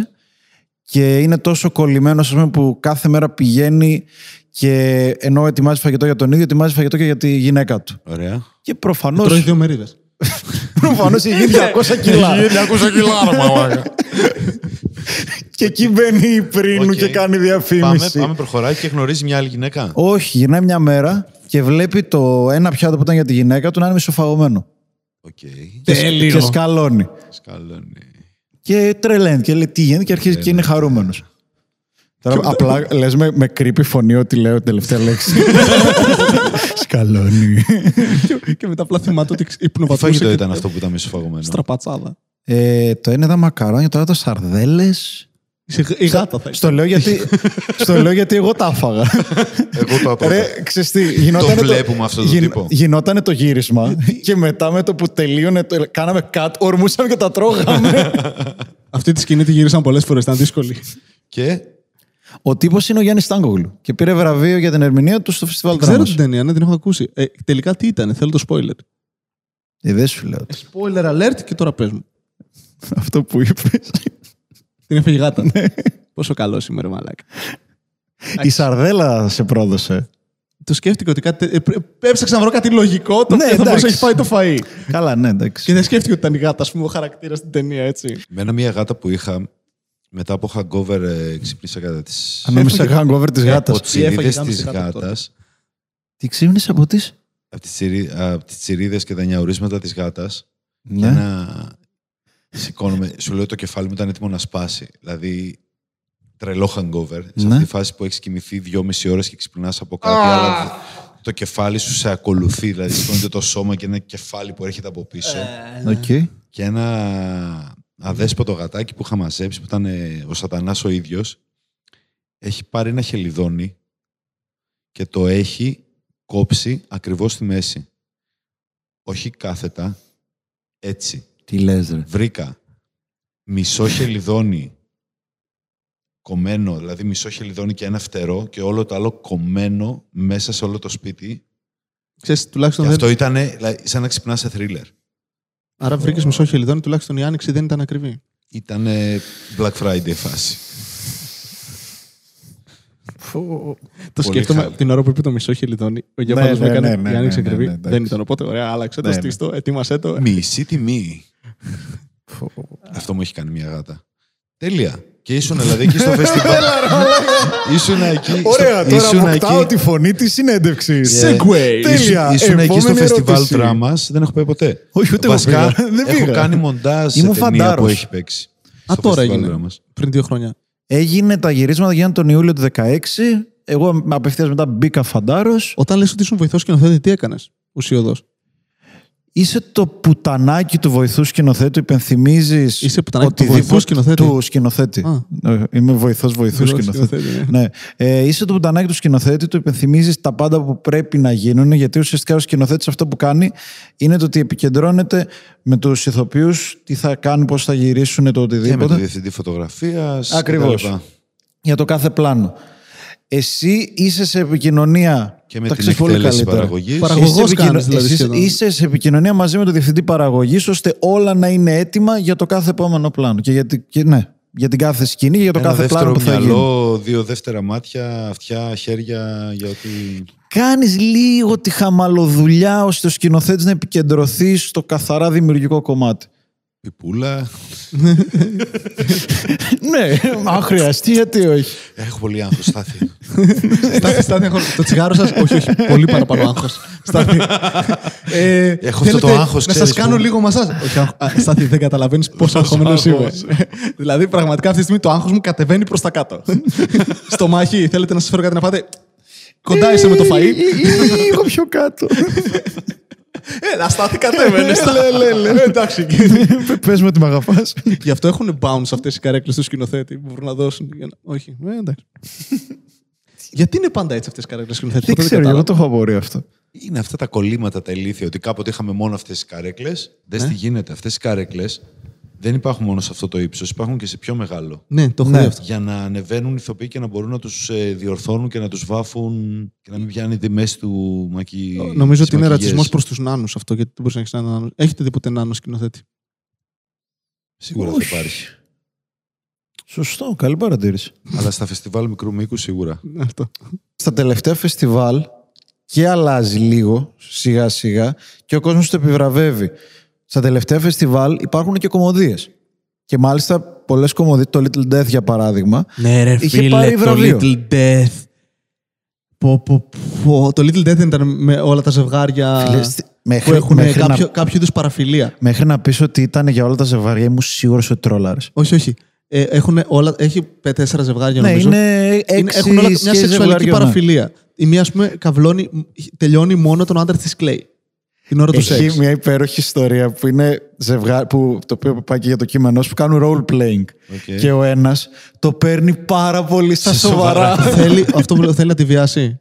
Και είναι τόσο κολλημένο που κάθε μέρα πηγαίνει και ενώ ετοιμάζει φαγητό για τον ίδιο, ετοιμάζει φαγητό και για τη γυναίκα του. Ωραία. Και προφανώ. Τρώει δύο μερίδες. Προφανώς έχει γίνει 200 κιλά. άκουσα κιλά, ρε μαλάκα. και εκεί μπαίνει η πρίνου Οκ. και κάνει Πάμε, διαφήμιση. πάμε, προχωράει και γνωρίζει μια άλλη γυναίκα. Όχι, γυρνάει μια μέρα και βλέπει το ένα πιάτο που ήταν για τη γυναίκα του να είναι μισοφαγωμένο. Οκ. Και, Τέλειο. και σκαλώνει. Σκαλώνει. Και τρελαίνει και λέει τι γίνεται και αρχίζει και είναι χαρούμενος. Τώρα απλά λες με, με creepy φωνή ότι λέω την τελευταία λέξη. Σκαλώνει. και μετά απλά θυμάται ότι Τι υπνοβατούσε. φαγητό και- ήταν αυτό που ήταν μισοφαγωμένο; Στραπατσάδα. ε, το ένα ήταν μακαρόνια, το άλλο ήταν σαρδέλες. Είσαι- Η γάτα θα Στο λέω γιατί, στο λέω γιατί εγώ τα έφαγα. Εγώ το απ' Ρε, ξέρεις τι, γινότανε Το βλέπουμε αυτό το τύπο. Γινότανε το γύρισμα και μετά με το που τελείωνε, το, κάναμε cut, ορμούσαμε και τα τρώγαμε. Αυτή τη σκηνή τη γύρισαν πολλές φορές. Ήταν δύσκολη. Και; Ο τύπος είναι ο Γιάννης Στάνκογλου και πήρε βραβείο για την ερμηνεία του στο φεστιβάλ Ξέρω δράμας. την ταινία, ναι, την έχω ακούσει. Ε, τελικά τι ήταν, θέλω το spoiler. Ε, δεν σου λέω. Spoiler alert και τώρα πες μου. Αυτό που είπες. Την έφεγε η γάτα. Πόσο καλό σήμερα, μαλάκα. Η Σαρδέλα σε πρόδωσε. Το σκέφτηκα ότι κάτι. ε, πρέ- Έψαξα να βρω κάτι λογικό το Ναι, οποίο θα μπορούσε να εντάξει. έχει φάει το φαΐ. Καλά, ναι, εντάξει. Και δεν σκέφτηκα ότι ήταν η γάτα, ας πούμε, ο χαρακτήρας στην ταινία, έτσι. με μια γάτα που είχα μετά από hangover ε, ξύπνησα κατά τις Αν νόμιζα hangover της γάτας. ποτσινίδες έφαγε γάμιση της γάτα τότε. γάτας. Τι ξύπνησε από τις; από τις, τσιρί, απ' τις τσιρίδες και τα νιαουρίσματα της γάτας και Ναι. Να σηκώνομαι. Σου λέω το κεφάλι μου ήταν έτοιμο να σπάσει. Δηλαδή, τρελό hangover. Σε Ναι. αυτή τη φάση που έχεις κοιμηθεί δυόμιση ώρες και ξυπνάς από κάτι, αλλά το κεφάλι σου σε ακολουθεί. Δηλαδή, σηκώνεται το σώμα και ένα κεφάλι που έρχεται από πίσω. Οκ. Και ένα αδέσποτο γατάκι που είχα μαζέψει, που ήταν ε, ο σατανάς ο ίδιος, έχει πάρει ένα χελιδόνι και το έχει κόψει ακριβώς στη μέση. Όχι κάθετα, έτσι. Τι λες ρε. Βρήκα μισό χελιδόνι κομμένο, δηλαδή μισό χελιδόνι και ένα φτερό και όλο το άλλο κομμένο μέσα σε όλο το σπίτι. Ξέρεις, τουλάχιστον Και δεν... αυτό ήταν δηλαδή, σαν να ξυπνάς σε θρίλερ. Άρα βρήκες μισό χελιδόνι, τουλάχιστον η άνοιξη δεν ήταν ακριβή. Ήταν Black Friday φάση. Το σκέφτομαι χάλια. την ώρα που είπε το μισό χελιδόνι. Ο Γιώργο ναι, μου έκανε ναι, ναι, η άνοιξη ναι, ναι, ακριβή. ναι, εντάξει. Δεν ήταν οπότε. Ωραία, άλλαξε το, Ναι, ναι. στήστο, ετοίμασέ το. Μισή τιμή. Αυτό μου έχει κάνει μια γάτα. Τέλεια. Και ήσουν δηλαδή εκεί στο φεστιβάλ. ήσουν εκεί. στο- Ωραία, τώρα ήσουν αποκτάω εκεί- τη φωνή της συνέντευξης. Segway. Τέλεια. Ήσουν εκεί στο Επόμενη φεστιβάλ ερώτηση. δράμας. Δεν έχω πάει ποτέ. Όχι, ούτε εγώ Βασικά, πήγα. Δεν έχω πήγα. κάνει μοντάζ σε Ήμουν ταινία φαντάρος. που έχει παίξει. Α, στο τώρα φεστιβάλ έγινε. δράμας. Πριν δύο χρόνια. Έγινε τα γυρίσματα γίνανε τον Ιούλιο του 2016. Εγώ απευθείας μετά μπήκα φαντάρος. Όταν λες ότι ήσουν βοηθός σκηνοθέτη, τι έκανες ουσιοδός; Είσαι το πουτανάκι του βοηθού σκηνοθέτη, υπενθυμίζεις. Είσαι πουτανάκι του βοηθού σκηνοθέτη; Του σκηνοθέτη. Α. Ε, Είμαι βοηθός βοηθού Βοηθός σκηνοθέτη. σκηνοθέτη, ναι. ναι. Ε, είσαι το πουτανάκι του σκηνοθέτη, του υπενθυμίζεις τα πάντα που πρέπει να γίνουν, γιατί ουσιαστικά ο σκηνοθέτης αυτό που κάνει είναι το ότι επικεντρώνεται με τους ηθοποιούς τι θα κάνουν, πώς θα γυρίσουν το Και με οτιδήποτε. το διευθυντή φωτογραφίας. Ακριβώς. για το κάθε πλάνο. Εσύ είσαι σε επικοινωνία. Και με τα την ξέρεις πολύ εκτέλεση καλύτερα. παραγωγής. Παραγωγός Είσαι, επικοινω- κάνεις, δηλαδή, εσύ σχεδόν. είσαι σε επικοινωνία μαζί με τον διευθυντή παραγωγής, ώστε όλα να είναι έτοιμα για το κάθε επόμενο πλάνο. Και για, την- και, ναι, για την κάθε σκηνή και για το Ένα κάθε πλάνο δεύτερο που θα γίνει. μυαλό, δύο δεύτερα μάτια, αυτιά, χέρια, για ότι. Κάνεις λίγο τη χαμαλοδουλειά ώστε ο σκηνοθέτης να επικεντρωθεί στο καθαρά δημιουργικό κομμάτι. Πιπούλα. ναι, αν χρειαστεί, γιατί όχι. Έχω πολύ άγχος, Στάθη. Στάθη, Στάθη, έχω- το τσιγάρο σα. όχι, όχι. Πολύ παραπάνω άγχο. Στάθη. Ε, Έχω αυτό το θέλετε άγχος, Να σα ξέρεις, κάνω που- λίγο μασάζ. Όχι, άγχο- α, Στάθη, δεν καταλαβαίνει πόσο αγχωμένο είμαι. δηλαδή, πραγματικά αυτή τη στιγμή το άγχο μου κατεβαίνει προ τα κάτω. Στο μάχη, θέλετε να σα φέρω κάτι να φάτε. Κοντά είσαι με το φαΐ. Λίγο πιο κάτω. Έλα, Στάθη, κατέβαινε. Εντάξει. Πε με ότι με αγαπάς. Γι' αυτό έχουν bounce αυτές οι καρέκλες του σκηνοθέτη που μπορούν να δώσουν. για να- Όχι, ε, εντάξει. Γιατί είναι πάντα έτσι αυτές οι καρέκλες του σκηνοθέτη; Δεν ποτέ ξέρω, κατάλαβα. εγώ το έχω απορία αυτό. Είναι αυτά τα κολλήματα τα ηλίθια ότι κάποτε είχαμε μόνο αυτές τις καρέκλες. Δες τι γίνεται. Αυτές οι καρέκλες δεν υπάρχουν μόνο σε αυτό το ύψος, υπάρχουν και σε πιο μεγάλο. Ναι, το έχω Ναι. δει αυτό. Για να ανεβαίνουν ηθοποιοί και να μπορούν να τους διορθώνουν και να τους βάφουν και να μην πιάνει τη μέση του μακι. Νομίζω τις ότι είναι μακιγιές. ρατσισμός προς τους νάνους αυτό, γιατί δεν μπορείς να έχεις ένα νάνο. Έχετε δει ποτέ νάνο σκηνοθέτη; Σίγουρα Όχι. θα υπάρχει. Σωστό, καλή παρατήρηση. Αλλά στα φεστιβάλ μικρού μήκους σίγουρα. Αυτό. Στα τελευταία φεστιβάλ και αλλάζει λίγο σιγά σιγά και ο κόσμος το επιβραβεύει. Στα τελευταία φεστιβάλ υπάρχουν και κομμωδίες. Και μάλιστα πολλές κομμωδίες, το Little Death για παράδειγμα, Ναι, ρε Είχε φίλε, πάρει το βραβείο. Little Death. Πω, πω, πω. Το Little Death δεν ήταν με όλα τα ζευγάρια Φίλε, στη- που μέχρι, έχουν μέχρι, κάποιο, να, κάποιο είδους παραφιλία. μέχρι να πεις ότι ήταν για όλα τα ζευγάρια ήμουν σίγουρος ότι τρόλαρες. Όχι, όχι. Ε, έχουν όλα, έχει πε- τέσσερα ζευγάρια Ναι, νομίζω. είναι έξι Είναι- έχουν όλα μια σχέσεις σεξουαλική ζευγαριών, ναι. παραφιλία. Η μία, ας πούμε, καυλώνει, τελειώνει μόνο τον άντρα της κλαίει. Την ώρα του Έχει σεξ. μια υπέροχη ιστορία που είναι ζευγάρι, που, το οποίο πάει και για το κείμενό σου, που κάνουν role playing. OK. Και ο ένας το παίρνει πάρα πολύ στα Σε σοβαρά. σοβαρά. θέλει, αυτό που λέω, θέλει να τη βιάσει.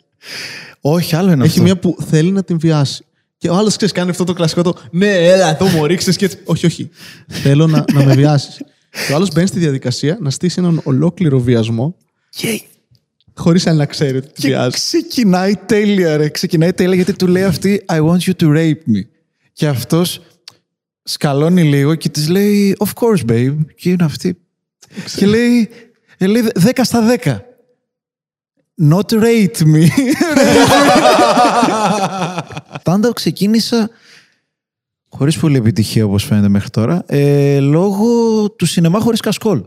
Όχι, άλλο είναι Έχει αυτό. μία που θέλει να την βιάσει. Και ο άλλος ξέρεις, κάνει αυτό το κλασικό το Ναι, έλα, εδώ μου ρίξει και έτσι. Όχι, όχι. Θέλω να, να με βιάσεις. Και ο άλλος μπαίνει στη διαδικασία να στήσει έναν ολόκληρο βιασμό Και, χωρίς να ξέρει ότι τη και βιάζει. ξεκινάει τέλεια, ρε. Ξεκινάει τέλεια γιατί του λέει αυτή I want you to rape me. Και αυτός σκαλώνει λίγο και της λέει Of course, babe. Και είναι αυτή. και λέει, ε, λέει 10 στα 10. Not rate me. Πάντα ξεκίνησα χωρίς πολύ επιτυχία όπως φαίνεται μέχρι τώρα ε, λόγω του σινεμά χωρίς κασκόλ.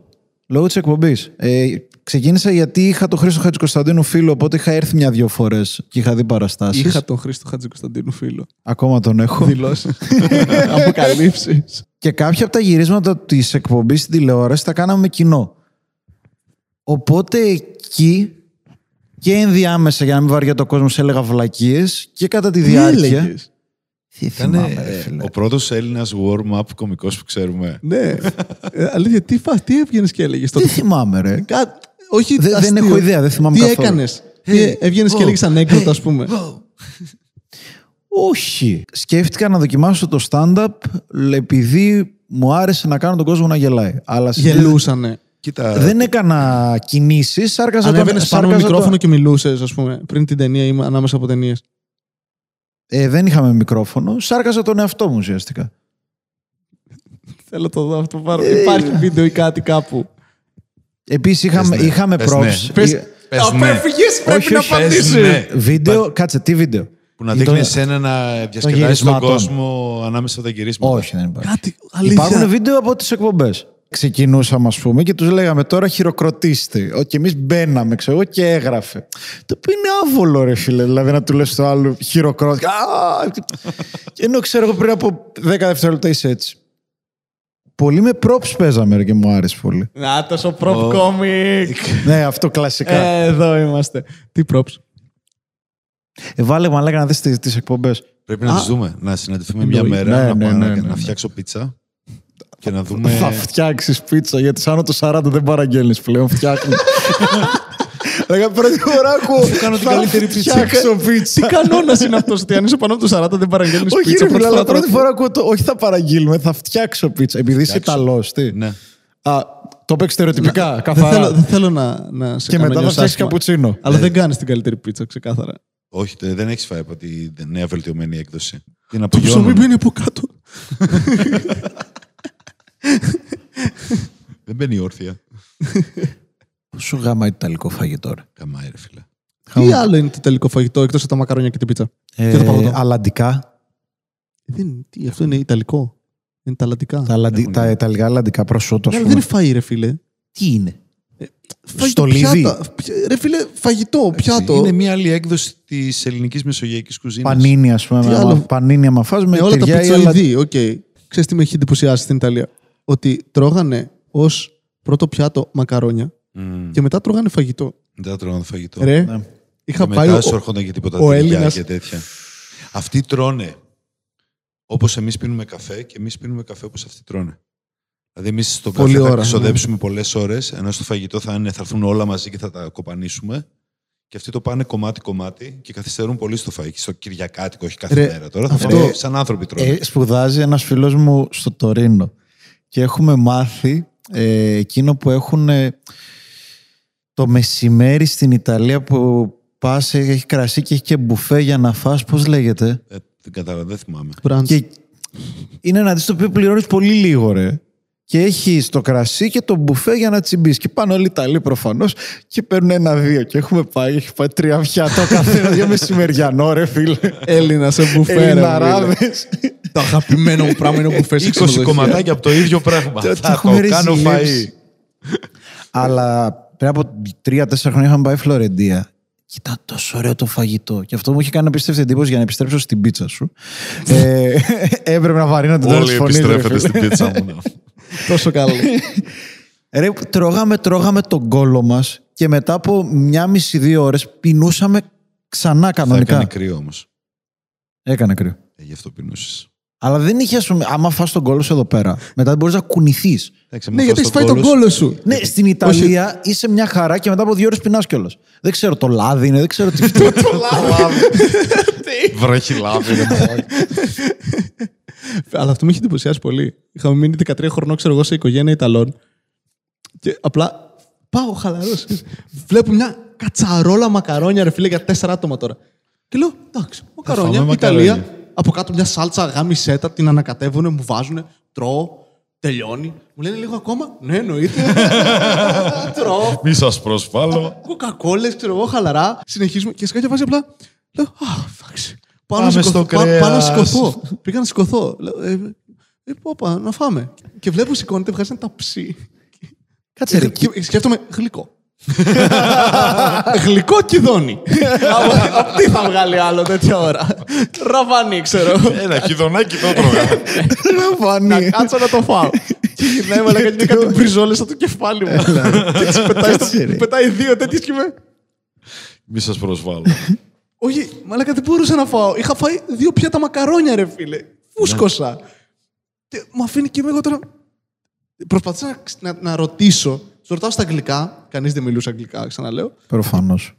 Λόγω της εκπομπής. Ε, Ξεκίνησα γιατί είχα τον Χρήστο Χατζικοσταντίνου φίλο, οπότε είχα έρθει μια-δυο φορές και είχα δει παραστάσεις. Είχα τον Χρήστο Χατζη Κωνσταντίνου φίλο. Ακόμα τον έχω. Δηλώσει. Αποκαλύψεις. Και κάποια από τα γυρίσματα της εκπομπής στην τηλεόραση τα κάναμε με κοινό. Οπότε εκεί και ενδιάμεσα, για να μην βαριέται ο κόσμος, έλεγα βλακίες και κατά τη διάρκεια. Δεν Ήταν θυμάμαι, ρε φίλε. ο πρώτος Έλληνας warm-up κωμικός που ξέρουμε. ναι. Ε, αλήθεια, τι, φας, τι έβγαινες και έλεγες τότε; Δεν θυμάμαι, ρε. Κά... Όχι, Δεν- δεν αστείο. έχω ιδέα, δεν θυμάμαι Τι καθόλου. έκανες; Έβγαινες και έλεγε ανέκδοτα, ας πούμε; Όχι. Σκέφτηκα να δοκιμάσω το stand-up επειδή μου άρεσε να κάνω τον κόσμο να γελάει. Αλλά στην- Γελούσανε. Κοίτα, δεν έκανα κινήσεις. Σάρκαζα τον, Ανέβαινες πάνω με σάρκαζα μικρόφωνο τον- και μιλούσες, ας πούμε, πριν την ταινία ή ανάμεσα από ταινίες. Ε, δεν είχαμε μικρόφωνο. Σάρκαζα τον εαυτό μου ουσιαστικά. Θέλω να το δω αυτό πάρα Υπάρχει βίντεο ή κάτι κάπου. Επίσης είχαμε, Πες ναι, είχαμε πες props. ναι. Πες- Ε, Πες Α, ναι. φύγεις, πρέπει Όχι, να όχι, απαντήσεις. πες ναι. Βίντεο, κάτσε, τι βίντεο; Που να Είναι δείχνει το- εσένα να διασκεδάζει τον γυρισμάτων. κόσμο ανάμεσα στα γυρίσματα. Όχι, δεν υπάρχει. Κάτι αλήθεια. Υπάρχουν βίντεο από τις εκπομπές. Ξεκινούσαμε, ας πούμε, και τους λέγαμε τώρα χειροκροτήστε. Ο, και εμείς μπαίναμε, ξέρω εγώ, και έγραφε. Το οποίο είναι άβολο, ρε φίλε. Δηλαδή να του λες το άλλο χειροκρότη. Α! Και Ενώ ξέρω εγώ πριν από 10 δευτερόλεπτα είσαι έτσι. Πολύ με props παίζαμε ρε, και μου άρεσε πολύ. Να, τόσο prop comic. ναι, αυτό κλασικά. Ε, Εδώ είμαστε. Τι props. Ε, βάλε μαλάκα να δεις τις, τις εκπομπές. Πρέπει να Α. τις δούμε. Να συναντηθούμε μια Εννοείται. μέρα, Ναι, να, ναι, πάω ναι, να- ναι, να ναι. φτιάξω πίτσα και να δούμε... Θα φτιάξεις πίτσα γιατί σαν το 40 δεν παραγγέλνεις πλέον. Φτιάχνεις. Λέγα πρώτη φορά ακούω. Θα κάνω την καλύτερη πίτσα. Φτιάξω Τι πίτσα. κανόνας είναι αυτός ότι αν είσαι πάνω από το 40 δεν παραγγέλνεις Όχι, πίτσα. ρε φίλε, αλλά πρώτη πρώτη φορά ακούω το. Όχι, θα παραγγείλουμε, θα φτιάξω πίτσα. Επειδή είσαι Φτιάξω. Ιταλός, τι. Ναι. Α, το παίξει στερεοτυπικά, Δεν καθαρά. θέλω, δεν θέλω να, να σε Και κάνω μετά θα νιώσεις φτιάξεις άσχημα. καπουτσίνο. Αλλά δεν κάνεις την καλύτερη πίτσα, ξεκάθαρα. Όχι, τε- δεν έχεις φάει από τη νέα βελτιωμένη έκδοση. Την Το ψωμί απογειώνουν. μπαίνει από κάτω. Δεν μπαίνει όρθια. Πόσο γάμα ιταλικό φαγητό, ρε. Καμάει, ρε φίλε. Τι άλλο είναι το τελικό φαγητό εκτός από τα μακαρόνια και την πίτσα; Ε, Και το παγωτό. αλαντικά. Δεν, τι, αυτό είναι ιταλικό. Είναι ταλαντικά. Τα, αλαντι- Έχουν- τα ιταλικά αλαντικά προσώτο, Ναι, ας αλλά δεν πούμε. είναι φαΐ, ρε φίλε. Τι είναι; Φαγητό, Στολίδι. πιάτα. Ρε φίλε, φαγητό, πιάτο. Είναι μια άλλη έκδοση της ελληνικής μεσογειακής κουζίνας. Πανίνι, ας πούμε. Τι με- άλλο; Πανίνι, άμα φας, με με όλα τα τυριά ή αλα- πιτσοειδή. Οκ. Ξέρεις τι με έχει εντυπωσιάσει στην Ιταλία; Ότι τρώγανε ως πρώτο πιάτο μακαρόνια Mm. και μετά τρώγανε φαγητό. Μετά τρώγανε φαγητό. Ρε, Ναι. είχα και πάει. μετά ο- σου έρχονταν και τίποτα ο τυριά Έλληνας- και τέτοια. Αυτοί τρώνε όπως εμείς πίνουμε καφέ και εμείς πίνουμε καφέ όπως αυτοί τρώνε. Δηλαδή εμείς στον Πολλή καφέ θα ώρα, ναι. ξοδέψουμε πολλές ώρες, ενώ στο φαγητό θα, είναι, θα έρθουν όλα μαζί και θα τα κοπανίσουμε. Και αυτοί το πάνε κομμάτι-κομμάτι και καθυστερούν πολύ στο φαγητό. Στο Κυριακάτικο, όχι κάθε Ρε, μέρα τώρα. Θα αυτό- φάνε σαν άνθρωποι τρώνε. Ε, σπουδάζει ένας φίλος μου στο Τωρίνο και έχουμε μάθει ε, εκείνο που έχουν ε, το μεσημέρι στην Ιταλία που πας, ε, έχει κρασί και έχει και μπουφέ για να φας, πώς λέγεται; Ε, δεν κατάλαβα, δεν θυμάμαι. Brunch. Και είναι ένα το οποίο πληρώνεις πολύ λίγο ρε. Και έχει το κρασί και το μπουφέ για να τσιμπήσεις. Και πάνε όλοι οι Ιταλοί προφανώς και παίρνουν ένα-δύο. Και έχουμε πάει, έχει πάει τρία πιάτα ο καθένα για μεσημεριανό, ρε φίλε. Έλληνα σε μπουφέ. ρε, φίλε. Ελληναράδες. Το αγαπημένο μου πράγμα είναι ο μπουφέ. 20 κομματάκια από το ίδιο πράγμα. Το- το θα έχουμε το κάνω ρεζιλέψει. φαΐ. Αλλά πριν από τρία-τέσσερα χρόνια είχαμε πάει Φλωρεντία. Και ήταν τόσο ωραίο το φαγητό. Και αυτό μου είχε κάνει απίστευτη εντύπωση για να επιστρέψω στην πίτσα σου. ε, έπρεπε να βαρύνω την Όλοι επιστρέφετε στην πίτσα μου. ναι. Τόσο καλό. Ρε, τρώγαμε, τρώγαμε τον κόλο μας και μετά από μια μισή-δύο ώρες πεινούσαμε ξανά Θα κανονικά. έκανε κρύο όμως. Έκανε κρύο. Ε, γι' αυτό πεινούσες. Αλλά δεν είχε, ας πούμε, άμα φας τον κόλος σου εδώ πέρα, μετά δεν μπορείς να κουνηθείς. Εντάξει, ναι, μου γιατί φας έχει φάει τον κόλο σου. κόλο σου. Ναι, στην Ιταλία είσαι μια χαρά και μετά από δύο ώρες πεινάς κιόλας. Δεν ξέρω, το λάδι είναι, δεν ξέρω τι. το λάδι. Βρέχει λάδι. ρε μαλάκα. Αλλά αυτό με έχει εντυπωσιάσει πολύ. Είχαμε μείνει 13 χρονών, ξέρω εγώ, σε οικογένεια Ιταλών. Και απλά πάω χαλαρός. Βλέπω μια κατσαρόλα μακαρόνια, ρε φίλε, για τέσσερα άτομα τώρα. Και λέω, εντάξει, μακαρόνια, φάμε Ιταλία. Μακαρόνια. Από κάτω μια σάλτσα γάμισέτα, την ανακατεύουν, μου βάζουν, τρώω, τελειώνει. Μου λένε λίγο ακόμα. Ναι, εννοείται. τρώω. Μη σας προσβάλλω. Κοκακόλες, ξέρω εγώ, χαλαρά. Συνεχίζουμε και σε κάποια φάση απλά λέω Α, εντάξει. Πάω Πάμε να σηκωθώ. στο πά- Πάω να κρέας. σηκωθώ. Πήγα να σηκωθώ. Λέω, ε, ε, πόπα, να φάμε. Και βλέπω σηκώνεται, βγάζει ένα ταψί. Κάτσε ρε, Και σκέφτομαι γλυκό. Γλυκό κυδόνι. Από- Από τι θα βγάλει άλλο τέτοια ώρα; Ραβανί, ξέρω. Ένα χιδονάκι το τρώγα. Να Ραβανί. κάτσω να το φάω. Και γυρνάει με λέγανε κάτι μπριζόλες από το κεφάλι μου. Και τις πετάει στο- Κάτσε, ρε. Πετάει δύο τέτοιες και με. Μη σας προσβάλλω. Όχι, μαλάκα δεν μπορούσα να φάω. Είχα φάει δύο πιάτα μακαρόνια, ρε φίλε. Φούσκωσα. Και μου αφήνει και εγώ τώρα. Προσπαθούσα να, να, να ρωτήσω. Του ρωτάω στα αγγλικά. Κανείς δεν μιλούσε αγγλικά, ξαναλέω. Προφανώς.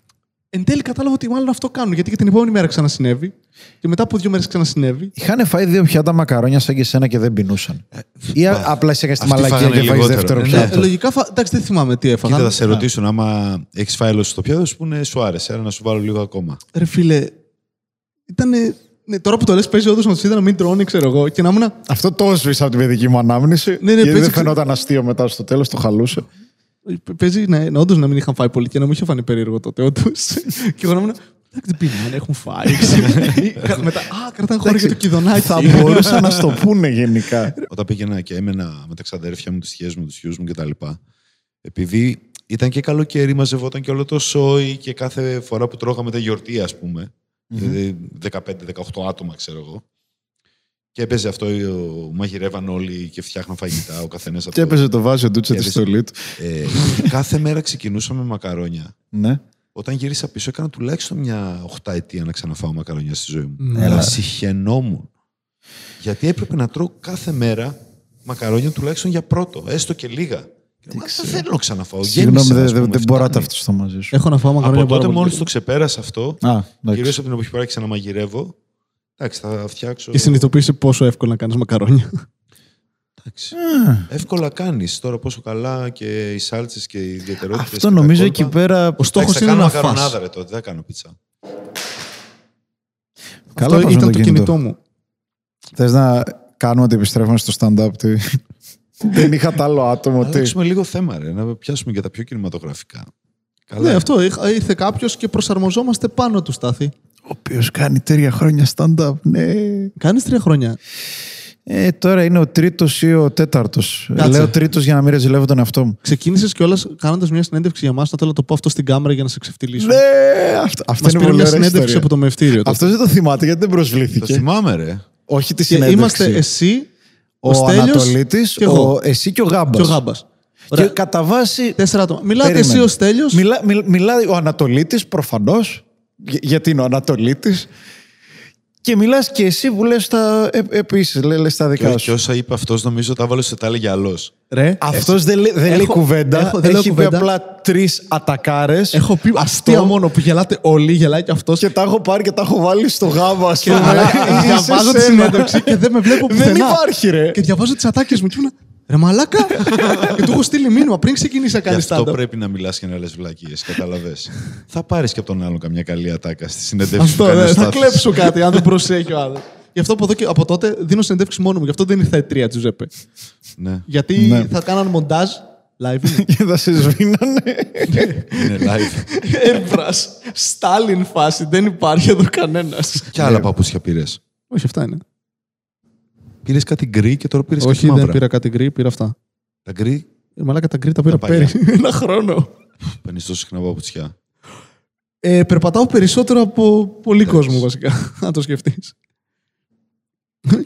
Εν τέλει κατάλαβα ότι μάλλον αυτό κάνουν. Γιατί και την επόμενη μέρα ξανασυνέβη. Και μετά από δύο μέρες ξανασυνέβη. Είχαν φάει δύο πιάτα μακαρόνια σαν και σένα και δεν πεινούσαν. Ή α- απλά είσαι στη αυτοί μαλακία φάγανε και φάγεις λιγότερο. δεύτερο Ε, Ναι, πιάτο. λογικά. Φα... Εντάξει, δεν θυμάμαι τι έφαγα. Κοίτα, θα σε ρωτήσουν άμα έχεις φάει άλλο στο πιάτο, σου πούνε σου άρεσε. Άρα να σου βάλω λίγο ακόμα. Ρε φίλε, ήταν. Ναι, τώρα που το λες, παίζει όντως να τους είδα να μην τρώνε, ξέρω εγώ. Και να ήμουν. Αυτό το έσβησα από την παιδική μου ανάμνηση. ναι, γιατί παίζει- δεν φαινόταν αστείο μετά στο τέλος, το χαλούσε. Παίζει ναι, όντως να μην είχαν φάει πολύ και να μου είχε φανεί περίεργο τότε, όντως. και εγώ να ήμουν. Εντάξει, δεν πεινάνε, έχουν φάει. ξέρω. Ή κα- Μετά, α, κρατάνε χώρο για το κυδονάκι. Θα μπορούσαν να στο πούνε γενικά. Όταν πήγαινα και έμενα με τα ξαδέρφια μου, τις θείες μου, τους γιους μου κτλ. Επειδή ήταν και καλοκαίρι, μαζευόταν και όλο το σόι και κάθε φορά που τρώγαμε τα γιορτή, ας πούμε. Δηλαδή 15-18 άτομα, ξέρω εγώ. Και έπαιζε αυτό, ο- μαγειρεύαν όλοι και φτιάχναν φαγητά, ο καθένας Και έπαιζε το βάζει ο Ντούτσε τη Έπαιζε. στολή του. Ε, κάθε μέρα ξεκινούσαμε μακαρόνια. Ναι. Όταν γύρισα πίσω, έκανα τουλάχιστον μια 8 ετία να ξαναφάω μακαρόνια στη ζωή μου. Ναι. Αλλά συχαινόμουν. Γιατί έπρεπε να τρώω κάθε μέρα μακαρόνια τουλάχιστον για πρώτο, έστω και λίγα. Και λέω, «Μα δεν θέλω να ξαναφάω. Συγγνώμη, Γέμισα, δεν ας πούμε, δεν- δεν μπορώ να φτάνει». ταυτιστώ μαζί σου. Έχω να φάω μακαρόνια Από πάρα τότε πολύ. μόλις το ξεπέρασα αυτό, Α, κυρίω εντάξει. από την εποχή που άρχισα να μαγειρεύω, εντάξει, θα φτιάξω. Και συνειδητοποίησε πόσο εύκολο να κάνεις μακαρόνια. Εντάξει. Εύκολα κάνεις τώρα πόσο καλά και οι σάλτσες και οι ιδιαιτερότητες. Αυτό νομίζω εκεί πέρα. Ο στόχος θα είναι κάνω να μακαρονάδα, φας. ρε, τότε, δεν κάνω πίτσα. Καλά Αυτό πας με ήταν το το κινητό. κινητό μου. Θες να κάνουμε ότι επιστρέφουμε στο stand-up. Τι... Δεν είχα τ' άλλο άτομο. Να Τι... αλλάξουμε λίγο θέμα, ρε, να πιάσουμε και τα πιο κινηματογραφικά. Καλά. Ναι, αυτό. Είχα- Ήρθε κάποιος και προσαρμοζόμαστε πάνω του στάθη. Ο οποίος κάνει τρία χρόνια stand-up. Ναι. Κάνεις τρία χρόνια. Ε, τώρα είναι ο τρίτος ή ο τέταρτος. Κάτσε. Λέω τρίτος για να μην ρεζιλεύω τον εαυτό μου. Ξεκίνησες κιόλας κάνοντας μια συνέντευξη για μας. Να θέλω να το πω αυτό στην κάμερα για να σε ξεφτυλίσω. Ναι, αυτό, αυτό Μας είναι πήρε πολύ μια ωραία συνέντευξη ιστορία. από το μευτήριο. τότε. Αυτός δεν το θυμάται γιατί δεν Το προσβλήθηκε. θυμάμαι, ρε. Όχι τη Και συνέντευξη. είμαστε εσύ, ο, ο Στέλιος Ανατολίτης, και εγώ. ο, εσύ και ο Γάμπας. και ο Γάμπας. Και κατά βάση Τέσσερα άτομα. Μιλάτε Περίμενε. εσύ ο Στέλιος. Μιλά, μιλ- μιλάει ο Ανατολίτης προφανώς, γε- γιατί είναι ο Ανατολίτης, και μιλάς και εσύ που λες τα, ε, επίσης, λέ- λες τα Και, δικά και σου. όσα είπε αυτός, νομίζω τα βάλε σε τα έλεγε άλλο. Ρε, Αυτός δεν, λέ- δεν λέει έχω- κουβέντα, έχω- δεν λέω έχει πει κουβέντα. απλά τρεις ατακάρες έχω πει αστεία μόνο που γελάτε όλοι, γελάει και αυτός. και τα έχω πάρει και τα έχω βάλει στο γάμα, ας Και πούμε. Είσαι διαβάζω τη σένα. συνέντευξη και δεν με βλέπω Δεν πουθενά. υπάρχει ρε. Και διαβάζω τις ατάκες μου και ήμουν. Ρε μαλάκα! και του έχω στείλει μήνυμα πριν ξεκινήσει να Γι' κάνεις αυτό stand-up. πρέπει να μιλάς και να λες βλακίες. Κατάλαβε. θα πάρεις και από τον άλλον καμιά καλή ατάκα στη συνέντευξη Αυτό, που κάνει ναι, ο θα Στάθης. κλέψω κάτι αν δεν προσέχει ο άλλος. Γι' αυτό από, εδώ και, από τότε δίνω συνέντευξη μόνο μου. Γι' αυτό δεν ήρθα η τρία Τζουζέπε. Ναι, Γιατί Ναι. θα κάνανε μοντάζ live. είναι. Και θα σε σβήνανε. είναι live. Airbrush. Stalin φάση. Δεν υπάρχει εδώ κανένας. και άλλα παπούτσια πήρες. Όχι, αυτά είναι. Πήρες κάτι γκρι και τώρα πήρες κάτι Όχι, δεν μαύρα. πήρα κάτι γκρι, πήρα αυτά. Τα γκρι; Ε, Μαλάκα τα γκρι τα πήρα Τα παλιά. πέρυσι. Ένα χρόνο. παίρνεις τόσο συχνά παπούτσια. Ε, περπατάω περισσότερο από πολύ κόσμο βασικά, αν το σκεφτείς.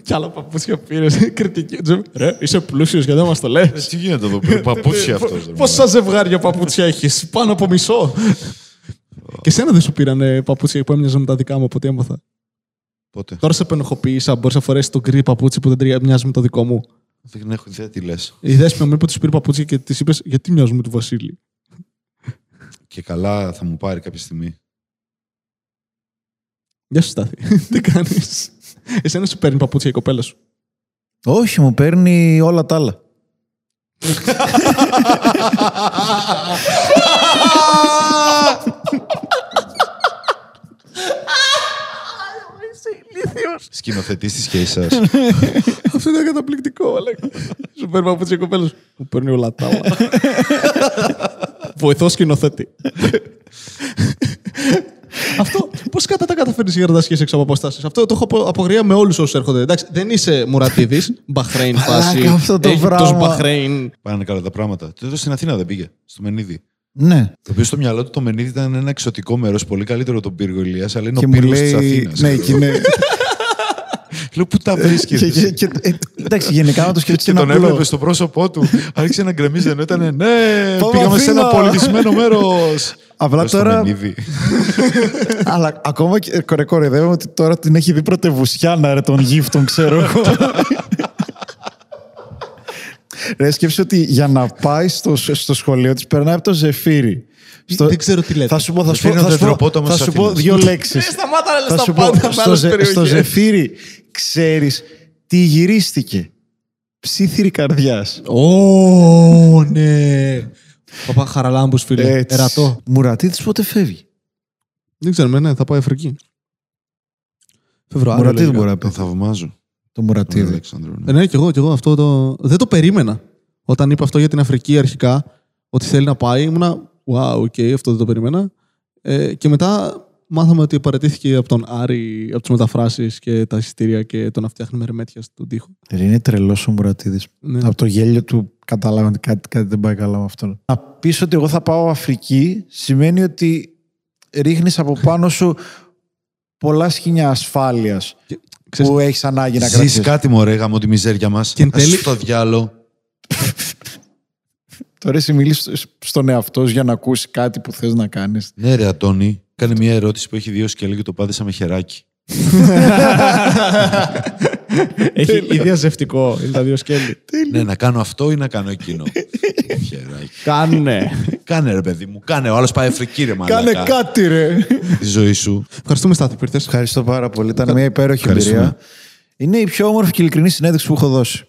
Κι άλλα παπούτσια πήρες. Κριτική. Ρε, είσαι πλούσιος γιατί δεν μας το λες. Ε, τι γίνεται εδώ, πήρε παπούτσια αυτός. Πόσα ζευγάρια παπούτσια έχεις, πάνω από μισό. Και σένα δεν σου πήραν παπούτσια που έμοιαζαν με τα δικά μου από ό,τι έμαθα. Πότε; Τώρα σε πενοχοποίησα, μπορείς να φορέσεις το γκρι παπούτσι που δεν τρια- μοιάζει με το δικό μου. Δεν έχω ιδέα τι λες. Η δέσπινα μου είπε ότι σου πήρε παπούτσια και τη είπες Γιατί μοιάζουν με του Βασίλη; Και καλά θα μου πάρει κάποια στιγμή. Γεια σου, Στάθη. Τι κάνεις; Εσένα σου παίρνει παπούτσια η κοπέλα σου; Όχι, μου παίρνει όλα τα άλλα. Σκηνοθετής της και εσά. Αυτό ήταν καταπληκτικό, αλλά. Σου παίρνει παπούτσια η κοπέλα σου. Μου παίρνει όλα τα άλλα. Βοηθό σκηνοθέτη. Αυτό πώς κατά τα καταφέρνεις για να τα σχέσει έξω από αποστάσεις; Αυτό το έχω απο- απογρία με όλους όσους έρχονται. Εντάξει, δεν είσαι Μουρατίδης, Μπαχρέιν φάση. αυτό το Αίγυπτος, πράγμα. Μπαχρέιν. Πάνε καλά τα πράγματα. Τώρα στην Αθήνα δεν πήγε. Στο Μενίδη. Ναι. Το οποίο στο μυαλό του το Μενίδη ήταν ένα εξωτικό μέρος, πολύ καλύτερο από τον πύργο Ηλίας, αλλά είναι Και ο μου πύργος της λέει. Αθήνας. Ναι, και είναι. Λέω, πού τα βρίσκεις. και, και, και, ε, εντάξει, γενικά να το σκεφτείς Και τον έβλεπες στο πρόσωπό του. Άρχισε να γκρεμίζει, ενώ ήταν ναι, Πάμε πήγαμε σε ένα Αθήνα». πολιτισμένο μέρος. Απλά τώρα- Αλλά ακόμα και κορε, κοροϊδεύω ότι τώρα την έχει δει πρωτευουσιάνα ρε των γύφτων, ξέρω εγώ. Ρε, σκέψου ότι για να πάει στο, στο σχολείο της περνάει από το ζεφύρι. Στο- Δεν ξέρω τι λέτε. Θα σου πω, θα σου Ζεφύρι πω, είναι θα ο σου πω, τετροπόταμος θα της σου πω Αθήνας. δύο λέξεις. Σταμάτα να λες θα τα σου πω, πάντα με στο, άλλες ζε- στο περιοχές. ζεφύρι ξέρεις τι γυρίστηκε. Ψήθυρη καρδιάς. Ω, ναι. Παπά Χαραλάμπους, φίλε. Έτσι. Ερατό. Μουρατίδης πότε φεύγει; Δεν ξέρουμε, ναι, θα πάει Αφρική. Φεβρουάριο. Μουρατίδη λογικά. μπορεί να Το πει. θαυμάζω. Το Τον Μουρατίδη. Αλέξανδρο, ναι. Ε, ναι, και εγώ, και εγώ αυτό το. Δεν το περίμενα. Όταν είπα αυτό για την Αφρική αρχικά, ότι θέλει να πάει, ήμουνα. Wow, ok, αυτό δεν το περίμενα. Ε, και μετά μάθαμε ότι παρατήθηκε από τον Άρη, από τις μεταφράσεις και τα εισιτήρια και το να φτιάχνει μερμέτια στον τοίχο. Είναι τρελός ο Μουρατίδης. Ναι. Από το γέλιο του κατάλαβα ότι κάτι, κάτι δεν πάει καλά με αυτόν. Να πεις ότι εγώ θα πάω Αφρική σημαίνει ότι ρίχνεις από πάνω σου πολλά σχήνια ασφάλειας Ξέρεις- που έχεις ανάγκη να Ζεις κρατήσεις. κάτι μωρέ γαμώ τη μιζέρια μας. Και εν τέλει- Ας στο διάλο. Τώρα εσύ μιλείς στον εαυτό σου για να ακούσεις κάτι που θες να κάνεις. Ναι ρε Αντώνη, κάνει μια ερώτηση που έχει δύο σκέλη και το πάτησα με χεράκι. Έχει ιδιαζευτικό. Είναι τα δύο σκέλη. ναι, να κάνω αυτό ή να κάνω εκείνο. χεράκι. Κάνε. Κάνε ρε παιδί μου, κάνε. Ο άλλος πάει Αφρική ρε μαλάκα. Κάνε κάτι ρε! Τη ζωή σου. Ευχαριστούμε, Στάθη, που ήρθες. Ευχαριστώ πάρα πολύ. Ήταν μια υπέροχη Ευχαριστούμε. εμπειρία. Είναι η πιο όμορφη και ειλικρινή συνέντευξη που έχω δώσει.